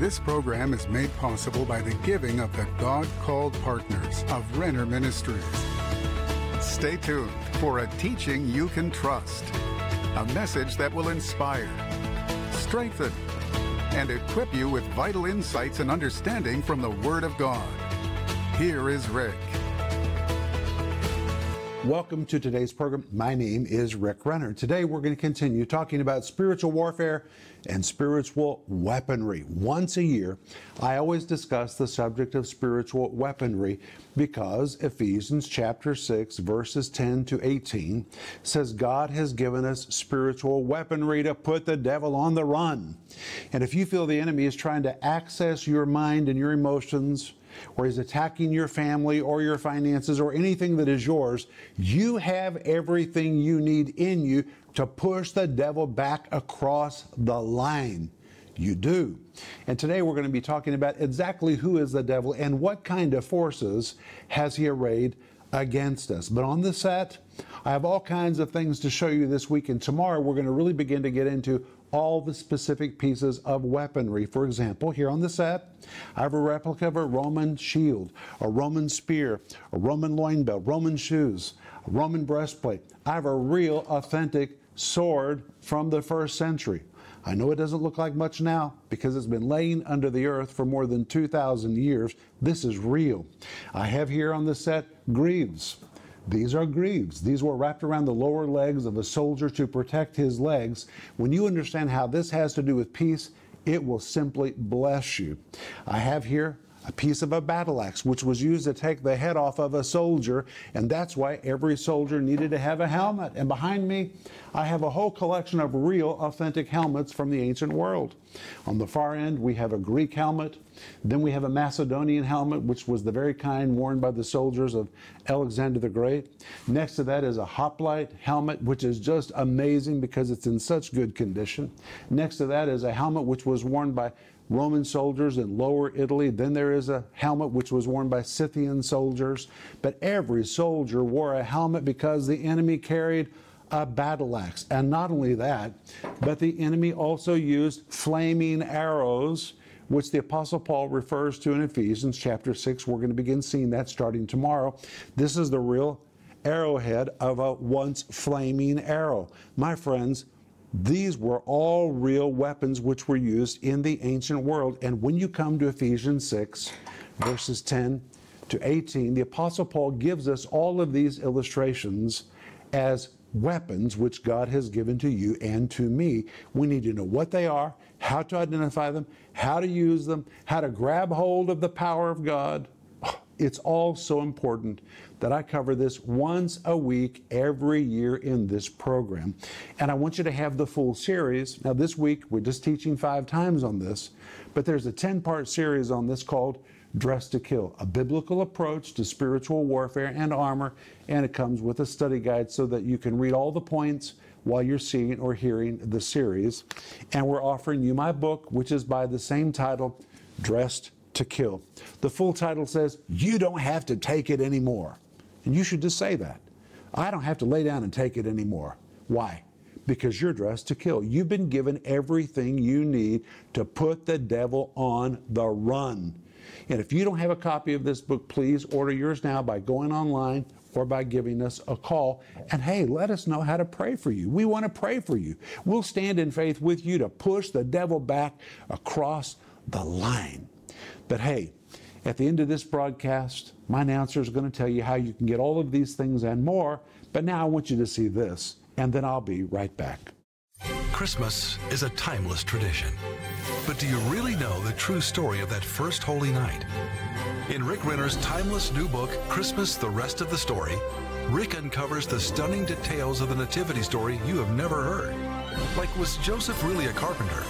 This program is made possible by the giving of the God called partners of Renner Ministries. Stay tuned for a teaching you can trust, a message that will inspire, strengthen, and equip you with vital insights and understanding from the Word of God. Here is Rick. Welcome to today's program. My name is Rick Renner. Today we're going to continue talking about spiritual warfare and spiritual weaponry. Once a year, I always discuss the subject of spiritual weaponry because Ephesians chapter 6 verses 10 to 18 says God has given us spiritual weaponry to put the devil on the run. And if you feel the enemy is trying to access your mind and your emotions, or he's attacking your family or your finances or anything that is yours, you have everything you need in you to push the devil back across the line. You do. And today we're going to be talking about exactly who is the devil and what kind of forces has he arrayed against us. But on the set, I have all kinds of things to show you this week, and tomorrow we're going to really begin to get into all the specific pieces of weaponry. For example, here on the set, I have a replica of a Roman shield, a Roman spear, a Roman loin belt, Roman shoes, a Roman breastplate. I have a real, authentic sword from the first century. I know it doesn't look like much now because it's been laying under the earth for more than 2,000 years. This is real. I have here on the set greaves. These are greaves. These were wrapped around the lower legs of a soldier to protect his legs. When you understand how this has to do with peace, it will simply bless you. I have here a piece of a battle axe, which was used to take the head off of a soldier, and that's why every soldier needed to have a helmet. And behind me, I have a whole collection of real, authentic helmets from the ancient world. On the far end, we have a Greek helmet. Then we have a Macedonian helmet, which was the very kind worn by the soldiers of Alexander the Great. Next to that is a hoplite helmet, which is just amazing because it's in such good condition. Next to that is a helmet which was worn by Roman soldiers in Lower Italy. Then there is a helmet which was worn by Scythian soldiers. But every soldier wore a helmet because the enemy carried a battle axe. And not only that, but the enemy also used flaming arrows, which the Apostle Paul refers to in Ephesians chapter 6. We're going to begin seeing that starting tomorrow. This is the real arrowhead of a once flaming arrow. My friends, these were all real weapons which were used in the ancient world. And when you come to Ephesians 6, verses 10 to 18, the Apostle Paul gives us all of these illustrations as weapons which God has given to you and to me. We need to know what they are, how to identify them, how to use them, how to grab hold of the power of God. It's all so important that I cover this once a week every year in this program. And I want you to have the full series. Now, this week, we're just teaching five times on this, but there's a 10 part series on this called Dressed to Kill, a biblical approach to spiritual warfare and armor. And it comes with a study guide so that you can read all the points while you're seeing or hearing the series. And we're offering you my book, which is by the same title, Dressed to Kill. The full title says, You don't have to take it anymore. And you should just say that. I don't have to lay down and take it anymore. Why? Because you're dressed to kill. You've been given everything you need to put the devil on the run. And if you don't have a copy of this book, please order yours now by going online or by giving us a call. And hey, let us know how to pray for you. We want to pray for you. We'll stand in faith with you to push the devil back across the line. But hey, at the end of this broadcast, my announcer is going to tell you how you can get all of these things and more. But now I want you to see this, and then I'll be right back. Christmas is a timeless tradition. But do you really know the true story of that first holy night? In Rick Renner's timeless new book, Christmas The Rest of the Story, Rick uncovers the stunning details of the nativity story you have never heard. Like, was Joseph really a carpenter?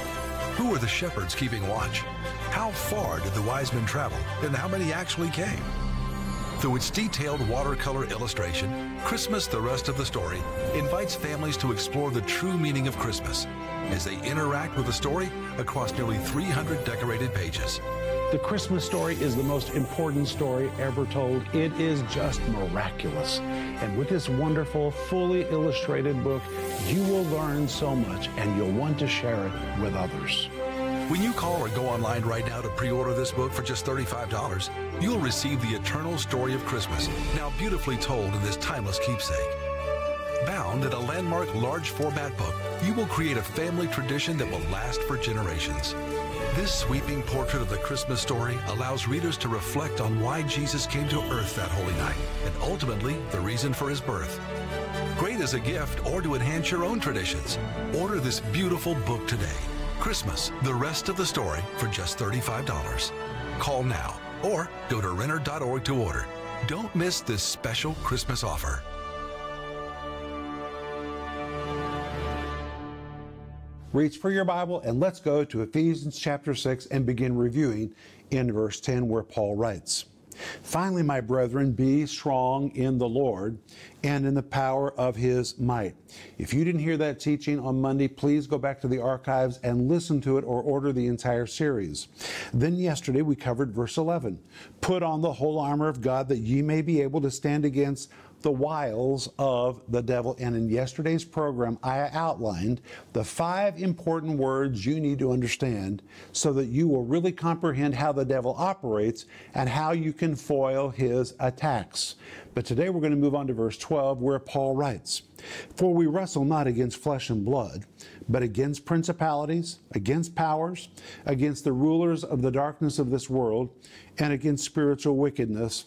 Who were the shepherds keeping watch? How far did the wise men travel, and how many actually came? Through its detailed watercolor illustration, Christmas the Rest of the Story invites families to explore the true meaning of Christmas as they interact with the story across nearly 300 decorated pages. The Christmas story is the most important story ever told. It is just miraculous. And with this wonderful, fully illustrated book, you will learn so much and you'll want to share it with others. When you call or go online right now to pre order this book for just $35, you'll receive the eternal story of Christmas, now beautifully told in this timeless keepsake. Bound in a landmark large format book, you will create a family tradition that will last for generations. This sweeping portrait of the Christmas story allows readers to reflect on why Jesus came to earth that holy night and ultimately the reason for his birth. Great as a gift or to enhance your own traditions. Order this beautiful book today. Christmas, the rest of the story for just $35. Call now or go to renner.org to order. Don't miss this special Christmas offer. Reach for your Bible and let's go to Ephesians chapter 6 and begin reviewing in verse 10 where Paul writes. Finally, my brethren, be strong in the Lord and in the power of his might. If you didn't hear that teaching on Monday, please go back to the archives and listen to it or order the entire series. Then yesterday we covered verse 11. Put on the whole armor of God that ye may be able to stand against the wiles of the devil. And in yesterday's program, I outlined the five important words you need to understand so that you will really comprehend how the devil operates and how you can foil his attacks. But today we're going to move on to verse 12 where Paul writes, For we wrestle not against flesh and blood, but against principalities, against powers, against the rulers of the darkness of this world, and against spiritual wickedness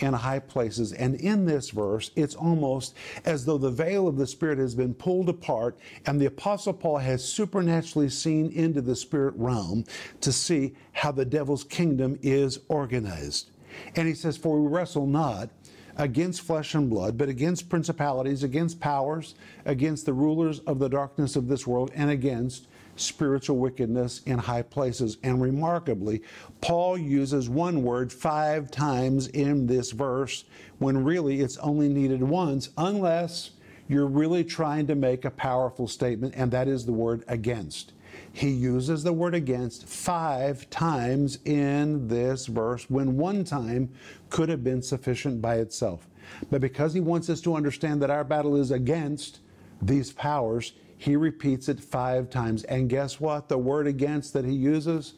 in high places. And in this verse, it's almost as though the veil of the Spirit has been pulled apart, and the Apostle Paul has supernaturally seen into the spirit realm to see how the devil's kingdom is organized. And he says, For we wrestle not against flesh and blood, but against principalities, against powers, against the rulers of the darkness of this world, and against spiritual wickedness in high places. And remarkably, Paul uses one word five times in this verse when really it's only needed once, unless you're really trying to make a powerful statement, and that is the word against. He uses the word against five times in this verse when one time could have been sufficient by itself. But because he wants us to understand that our battle is against these powers, he repeats it five times. And guess what? The word against that he uses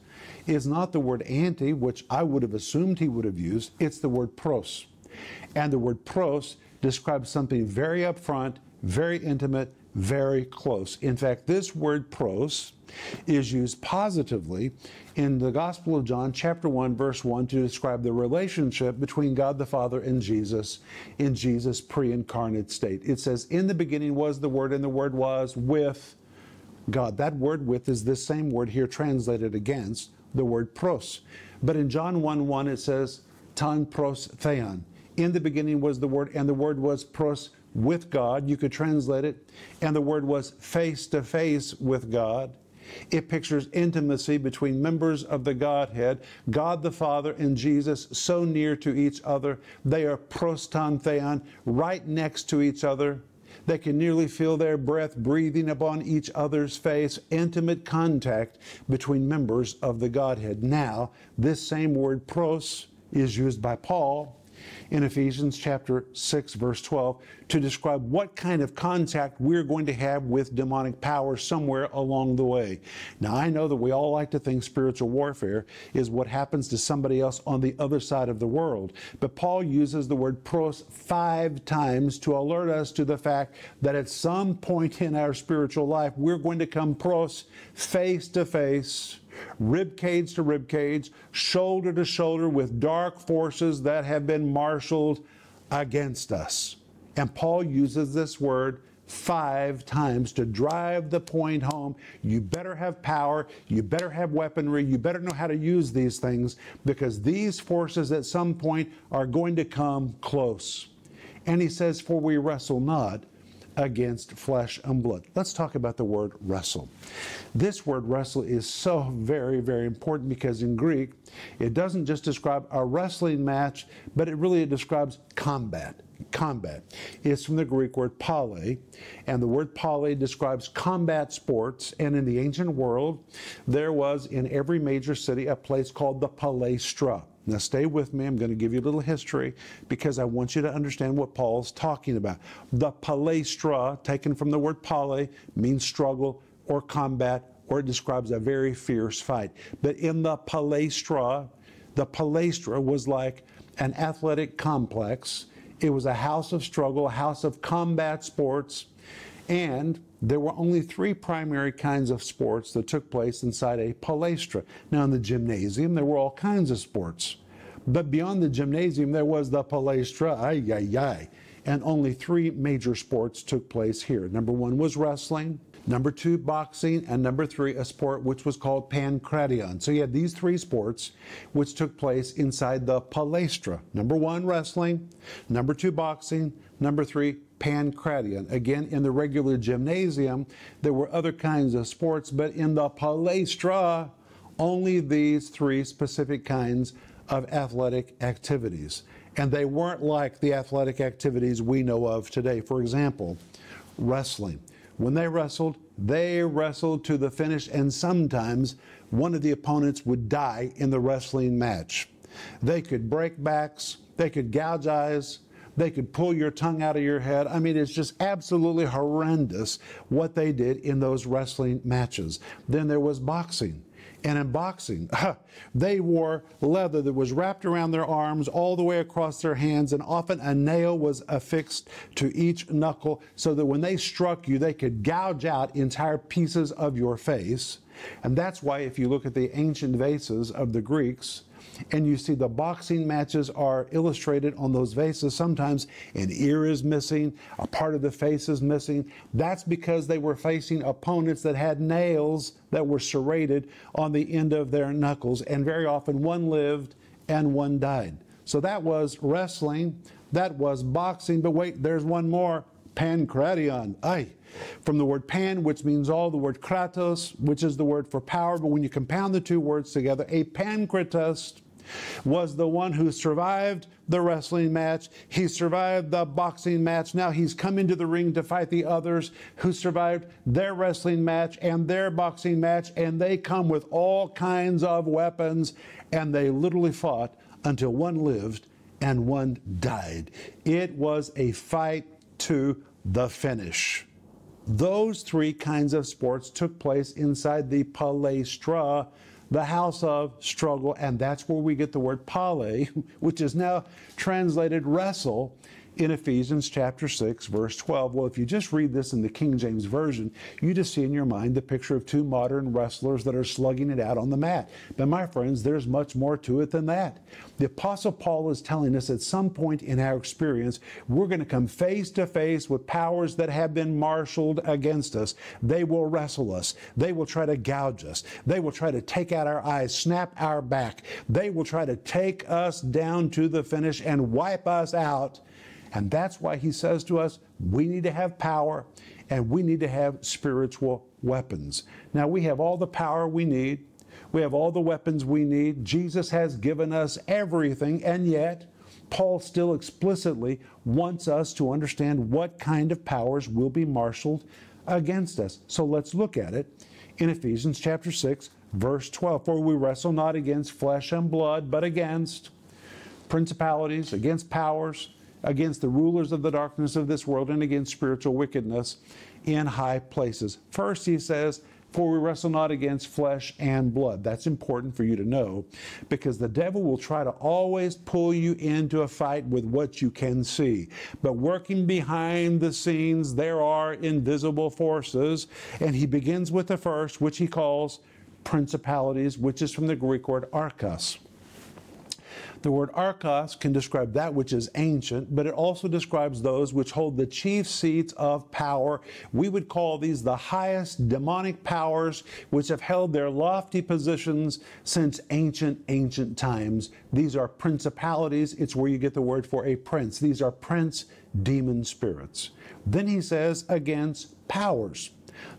is not the word anti, which I would have assumed he would have used. It's the word pros. And the word pros describes something very upfront, very intimate, very close. In fact, this word pros is used positively in the Gospel of John, chapter 1, verse 1, to describe the relationship between God the Father and Jesus in Jesus' pre incarnate state. It says, In the beginning was the Word, and the Word was with God. That word with is this same word here translated against the word pros. But in John 1 1, it says, Tan pros theon. In the beginning was the Word, and the Word was pros with God. You could translate it. And the Word was face to face with God. It pictures intimacy between members of the Godhead, God the Father and Jesus, so near to each other. They are prostantheon, right next to each other. They can nearly feel their breath breathing upon each other's face, intimate contact between members of the Godhead. Now, this same word pros is used by Paul in Ephesians chapter 6 verse 12 to describe what kind of contact we're going to have with demonic power somewhere along the way. Now I know that we all like to think spiritual warfare is what happens to somebody else on the other side of the world, but Paul uses the word pros 5 times to alert us to the fact that at some point in our spiritual life we're going to come pros face to face rib cage to rib cage, shoulder to shoulder with dark forces that have been marshaled against us. And Paul uses this word five times to drive the point home. You better have power, you better have weaponry, you better know how to use these things because these forces at some point are going to come close. And he says, For we wrestle not against flesh and blood. Let's talk about the word wrestle. This word wrestle is so very, very important because in Greek, it doesn't just describe a wrestling match, but it really describes combat. Combat. It's from the Greek word pale, and the word pale describes combat sports. And in the ancient world, there was in every major city a place called the palestra. Now, stay with me. I'm going to give you a little history because I want you to understand what Paul's talking about. The palestra, taken from the word pale, means struggle or combat or it describes a very fierce fight. But in the palaestra, the palaestra was like an athletic complex. It was a house of struggle, a house of combat sports, and there were only three primary kinds of sports that took place inside a palaestra. Now, in the gymnasium, there were all kinds of sports. But beyond the gymnasium, there was the palaestra, ay, ay, ay. And only three major sports took place here. Number one was wrestling, number two, boxing, and number three, a sport which was called pankration. So you had these three sports which took place inside the palestra. Number one, wrestling, number two, boxing, number three, pankration. Again, in the regular gymnasium, there were other kinds of sports, but in the palestra, only these three specific kinds of athletic activities. And they weren't like the athletic activities we know of today. For example, wrestling. When they wrestled, they wrestled to the finish, and sometimes one of the opponents would die in the wrestling match. They could break backs, they could gouge eyes, they could pull your tongue out of your head. I mean, it's just absolutely horrendous what they did in those wrestling matches. Then there was boxing. And in boxing, they wore leather that was wrapped around their arms all the way across their hands, and often a nail was affixed to each knuckle so that when they struck you, they could gouge out entire pieces of your face. And that's why, if you look at the ancient vases of the Greeks, and you see the boxing matches are illustrated on those vases. Sometimes an ear is missing, a part of the face is missing. That's because they were facing opponents that had nails that were serrated on the end of their knuckles, and very often one lived and one died. So that was wrestling, that was boxing, but wait, there's one more pankration. Ay. From the word pan, which means all, the word kratos, which is the word for power, but when you compound the two words together, a pankratist was the one who survived the wrestling match. He survived the boxing match. Now he's come into the ring to fight the others who survived their wrestling match and their boxing match. And they come with all kinds of weapons. And they literally fought until one lived and one died. It was a fight to the finish. Those three kinds of sports took place inside the palaestra the house of struggle, and that's where we get the word pale, which is now translated wrestle in Ephesians chapter 6, verse 12. Well, if you just read this in the King James Version, you just see in your mind the picture of two modern wrestlers that are slugging it out on the mat. But my friends, there's much more to it than that. The Apostle Paul is telling us at some point in our experience, we're going to come face to face with powers that have been marshaled against us. They will wrestle us. They will try to gouge us. They will try to take out our eyes, snap our back. They will try to take us down to the finish and wipe us out and that's why he says to us, we need to have power and we need to have spiritual weapons. Now, we have all the power we need, we have all the weapons we need. Jesus has given us everything, and yet, Paul still explicitly wants us to understand what kind of powers will be marshaled against us. So let's look at it in Ephesians chapter 6, verse 12. For we wrestle not against flesh and blood, but against principalities, against powers against the rulers of the darkness of this world and against spiritual wickedness in high places. First, he says, for we wrestle not against flesh and blood. That's important for you to know because the devil will try to always pull you into a fight with what you can see. But working behind the scenes, there are invisible forces. And he begins with the first, which he calls principalities, which is from the Greek word archos. The word archos can describe that which is ancient, but it also describes those which hold the chief seats of power. We would call these the highest demonic powers which have held their lofty positions since ancient, ancient times. These are principalities. It's where you get the word for a prince. These are prince demon spirits. Then he says against powers.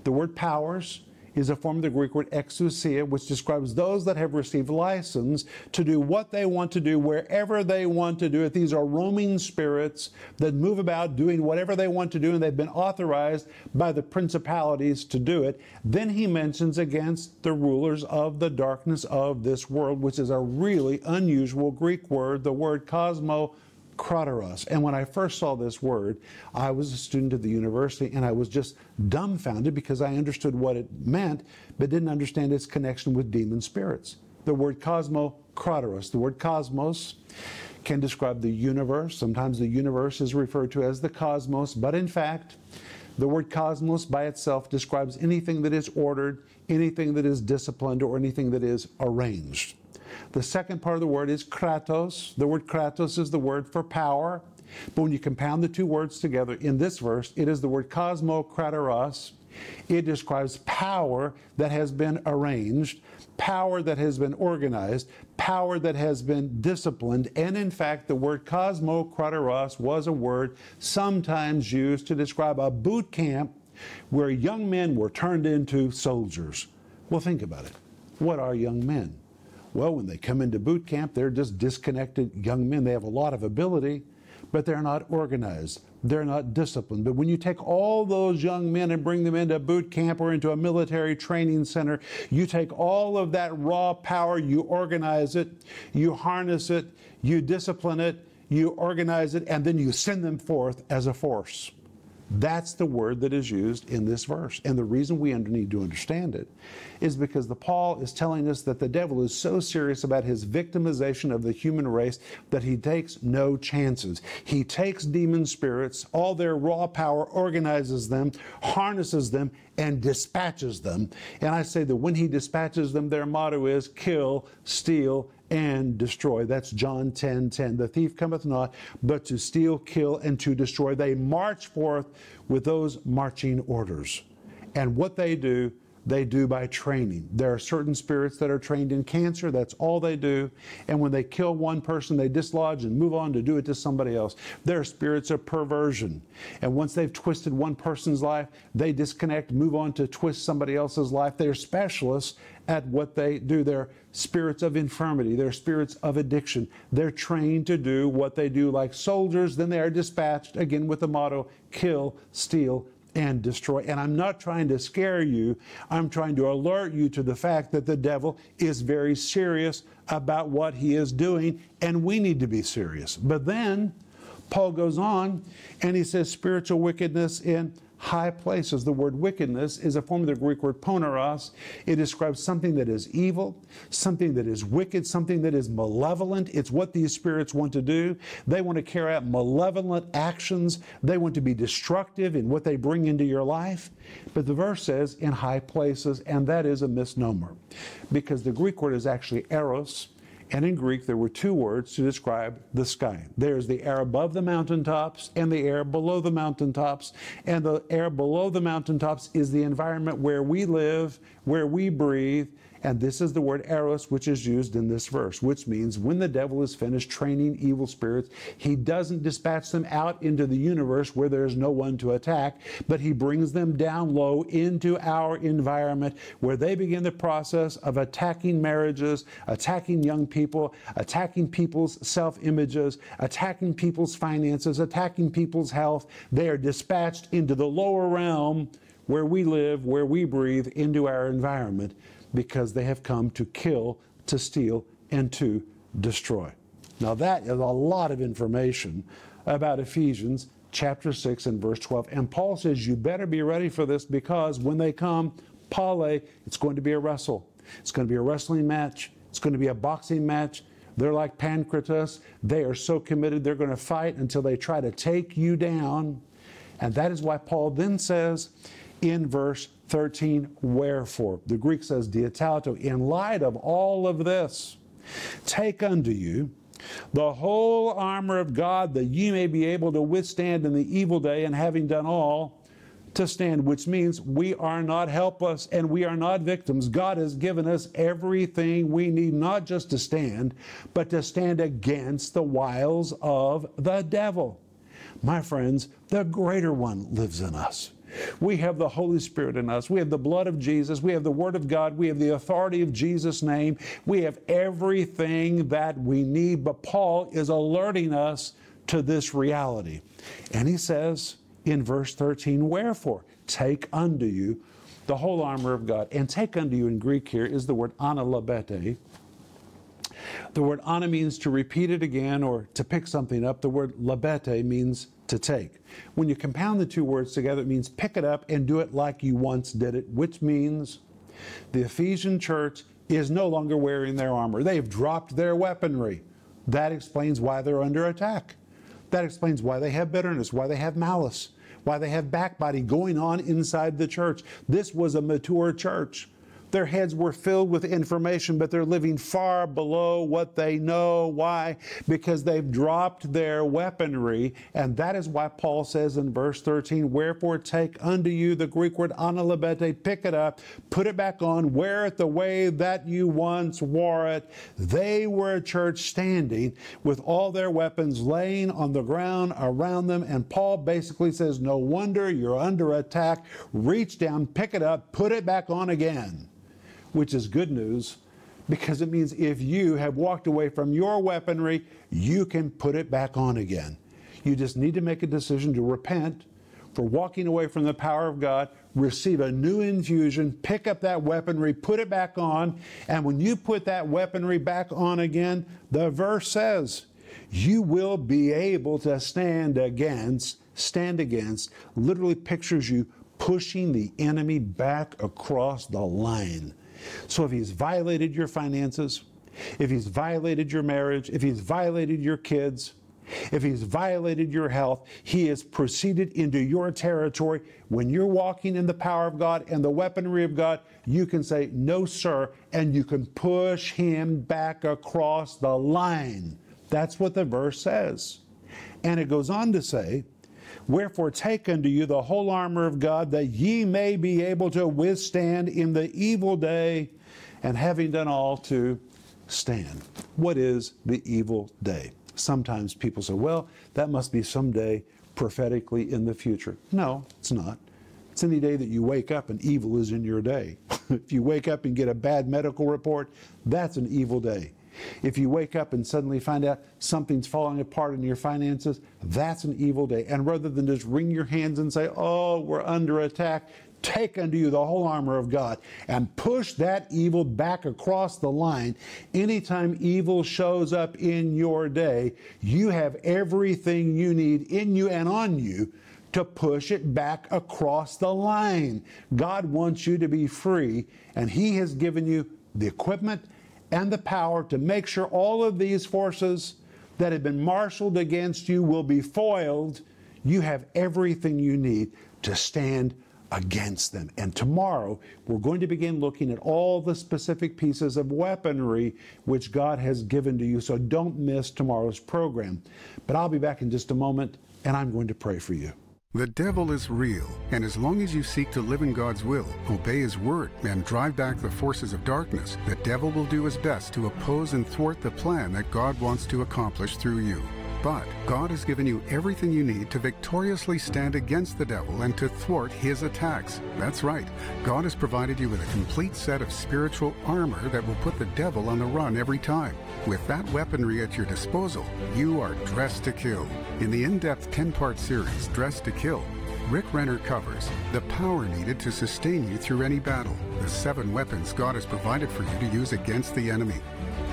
The word powers is a form of the Greek word exousia, which describes those that have received license to do what they want to do wherever they want to do it. These are roaming spirits that move about doing whatever they want to do, and they've been authorized by the principalities to do it. Then he mentions against the rulers of the darkness of this world, which is a really unusual Greek word, the word cosmo krateros. And when I first saw this word, I was a student at the university and I was just dumbfounded because I understood what it meant, but didn't understand its connection with demon spirits. The word cosmo krateros, the word cosmos can describe the universe. Sometimes the universe is referred to as the cosmos, but in fact, the word cosmos by itself describes anything that is ordered, anything that is disciplined, or anything that is arranged. The second part of the word is kratos. The word kratos is the word for power. But when you compound the two words together in this verse, it is the word cosmo krateros. It describes power that has been arranged, power that has been organized, power that has been disciplined. And in fact, the word cosmo krateros was a word sometimes used to describe a boot camp where young men were turned into soldiers. Well, think about it. What are young men? Well, when they come into boot camp, they're just disconnected young men. They have a lot of ability, but they're not organized. They're not disciplined. But when you take all those young men and bring them into boot camp or into a military training center, you take all of that raw power, you organize it, you harness it, you discipline it, you organize it, and then you send them forth as a force. That's the word that is used in this verse. And the reason we need to understand it is because the Paul is telling us that the devil is so serious about his victimization of the human race that he takes no chances. He takes demon spirits, all their raw power, organizes them, harnesses them, and dispatches them. And I say that when he dispatches them, their motto is kill, steal, and destroy. That's John 10 10. The thief cometh not, but to steal, kill, and to destroy. They march forth with those marching orders. And what they do, they do by training. There are certain spirits that are trained in cancer, that's all they do. And when they kill one person, they dislodge and move on to do it to somebody else. There are spirits of perversion. And once they've twisted one person's life, they disconnect, move on to twist somebody else's life. They're specialists at what they do. They're spirits of infirmity, they're spirits of addiction. They're trained to do what they do like soldiers, then they are dispatched again with the motto kill, steal, and destroy. And I'm not trying to scare you, I'm trying to alert you to the fact that the devil is very serious about what he is doing, and we need to be serious. But then Paul goes on and he says spiritual wickedness in high places. The word wickedness is a form of the Greek word poneros. It describes something that is evil, something that is wicked, something that is malevolent. It's what these spirits want to do. They want to carry out malevolent actions. They want to be destructive in what they bring into your life. But the verse says in high places, and that is a misnomer because the Greek word is actually eros and in Greek, there were two words to describe the sky. There's the air above the mountaintops and the air below the mountaintops. And the air below the mountaintops is the environment where we live, where we breathe, and this is the word eros, which is used in this verse, which means when the devil is finished training evil spirits, he doesn't dispatch them out into the universe where there's no one to attack, but he brings them down low into our environment where they begin the process of attacking marriages, attacking young people, attacking people's self images, attacking people's finances, attacking people's health. They are dispatched into the lower realm where we live, where we breathe, into our environment because they have come to kill, to steal, and to destroy. Now, that is a lot of information about Ephesians chapter 6 and verse 12. And Paul says, You better be ready for this because when they come, Pale, it's going to be a wrestle. It's going to be a wrestling match. It's going to be a boxing match. They're like Pancratus. They are so committed, they're going to fight until they try to take you down. And that is why Paul then says in verse 13, wherefore. The Greek says diatauto. In light of all of this, take unto you the whole armor of God that ye may be able to withstand in the evil day, and having done all, to stand, which means we are not helpless and we are not victims. God has given us everything we need, not just to stand, but to stand against the wiles of the devil. My friends, the greater one lives in us. We have the Holy Spirit in us. We have the blood of Jesus. We have the Word of God. We have the authority of Jesus' name. We have everything that we need. But Paul is alerting us to this reality. And he says in verse 13, Wherefore, take unto you the whole armor of God. And take unto you in Greek here is the word analabete. The word ana means to repeat it again or to pick something up. The word labete means to take. When you compound the two words together, it means pick it up and do it like you once did it, which means the Ephesian church is no longer wearing their armor. They've dropped their weaponry. That explains why they're under attack. That explains why they have bitterness, why they have malice, why they have backbiting going on inside the church. This was a mature church. Their heads were filled with information, but they're living far below what they know. Why? Because they've dropped their weaponry. And that is why Paul says in verse 13, Wherefore take unto you the Greek word analabete, pick it up, put it back on, wear it the way that you once wore it. They were a church standing with all their weapons laying on the ground around them. And Paul basically says, No wonder you're under attack. Reach down, pick it up, put it back on again which is good news because it means if you have walked away from your weaponry, you can put it back on again. You just need to make a decision to repent for walking away from the power of God, receive a new infusion, pick up that weaponry, put it back on, and when you put that weaponry back on again, the verse says, you will be able to stand against, stand against, literally pictures you pushing the enemy back across the line. So if he's violated your finances, if he's violated your marriage, if he's violated your kids, if he's violated your health, he has proceeded into your territory. When you're walking in the power of God and the weaponry of God, you can say, No, sir, and you can push him back across the line. That's what the verse says. And it goes on to say, Wherefore take unto you the whole armor of God, that ye may be able to withstand in the evil day, and having done all to stand. What is the evil day? Sometimes people say, well, that must be someday prophetically in the future. No, it's not. It's any day that you wake up and evil is in your day. if you wake up and get a bad medical report, that's an evil day. If you wake up and suddenly find out something's falling apart in your finances, that's an evil day. And rather than just wring your hands and say, oh, we're under attack, take unto you the whole armor of God and push that evil back across the line. Anytime evil shows up in your day, you have everything you need in you and on you to push it back across the line. God wants you to be free, and He has given you the equipment and the power to make sure all of these forces that have been marshaled against you will be foiled, you have everything you need to stand against them. And tomorrow, we're going to begin looking at all the specific pieces of weaponry which God has given to you. So don't miss tomorrow's program. But I'll be back in just a moment, and I'm going to pray for you. The devil is real, and as long as you seek to live in God's will, obey His word, and drive back the forces of darkness, the devil will do his best to oppose and thwart the plan that God wants to accomplish through you. But God has given you everything you need to victoriously stand against the devil and to thwart his attacks. That's right. God has provided you with a complete set of spiritual armor that will put the devil on the run every time. With that weaponry at your disposal, you are dressed to kill. In the in depth 10 part series, Dressed to Kill, Rick Renner covers the power needed to sustain you through any battle, the seven weapons God has provided for you to use against the enemy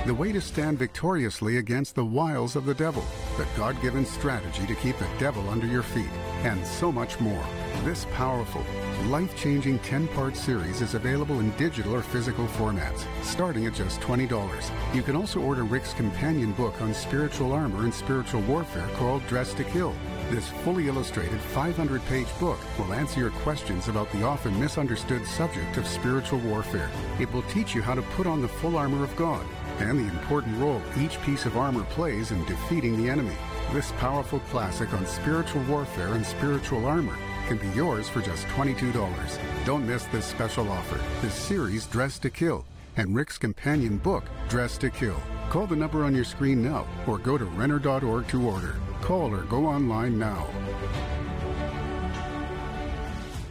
the way to stand victoriously against the wiles of the devil, the God given strategy to keep the devil under your feet, and so much more. This powerful, life changing 10 part series is available in digital or physical formats, starting at just $20. You can also order Rick's companion book on spiritual armor and spiritual warfare called Dressed to Kill. This fully illustrated 500 page book will answer your questions about the often misunderstood subject of spiritual warfare. It will teach you how to put on the full armor of God and the important role each piece of armor plays in defeating the enemy. This powerful classic on spiritual warfare and spiritual armor can be yours for just $22. Don't miss this special offer. This series, Dressed to Kill, and Rick's companion book, Dressed to Kill. Call the number on your screen now or go to Renner.org to order. Call or go online now.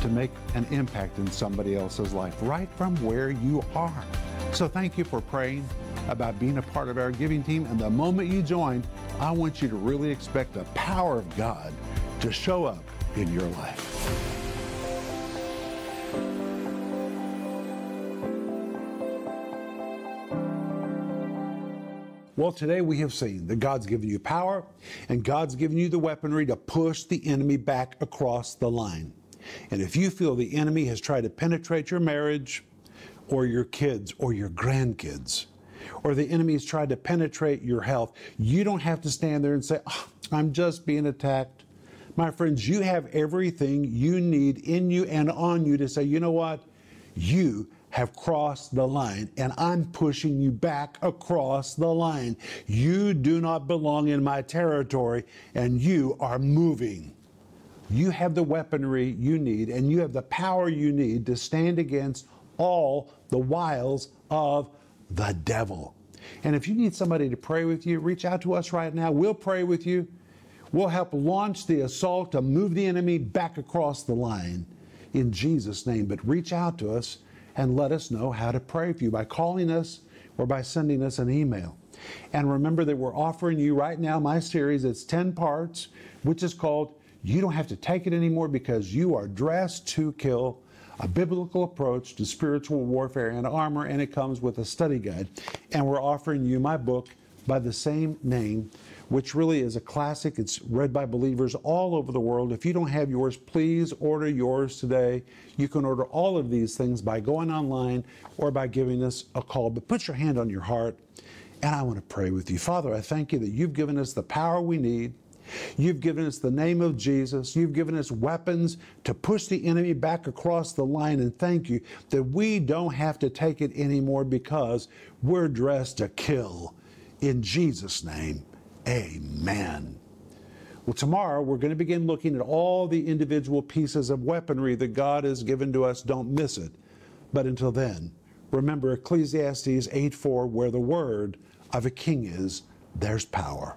to make an impact in somebody else's life right from where you are. So thank you for praying about being a part of our giving team. And the moment you join, I want you to really expect the power of God to show up in your life. Well, today we have seen that God's given you power and God's given you the weaponry to push the enemy back across the line. And if you feel the enemy has tried to penetrate your marriage or your kids or your grandkids, or the enemy has tried to penetrate your health, you don't have to stand there and say, oh, I'm just being attacked. My friends, you have everything you need in you and on you to say, you know what? You have crossed the line and I'm pushing you back across the line. You do not belong in my territory and you are moving. You have the weaponry you need and you have the power you need to stand against all the wiles of the devil. And if you need somebody to pray with you, reach out to us right now. We'll pray with you. We'll help launch the assault to move the enemy back across the line in Jesus' name. But reach out to us and let us know how to pray for you by calling us or by sending us an email. And remember that we're offering you right now my series. It's 10 parts, which is called You Don't Have to Take It Anymore Because You Are Dressed to Kill a biblical approach to spiritual warfare and armor, and it comes with a study guide. And we're offering you my book by the same name, which really is a classic. It's read by believers all over the world. If you don't have yours, please order yours today. You can order all of these things by going online or by giving us a call. But put your hand on your heart, and I want to pray with you. Father, I thank you that you've given us the power we need You've given us the name of Jesus. You've given us weapons to push the enemy back across the line. And thank you that we don't have to take it anymore because we're dressed to kill. In Jesus' name, amen. Well, tomorrow we're going to begin looking at all the individual pieces of weaponry that God has given to us. Don't miss it. But until then, remember Ecclesiastes 8 4, where the word of a king is, there's power.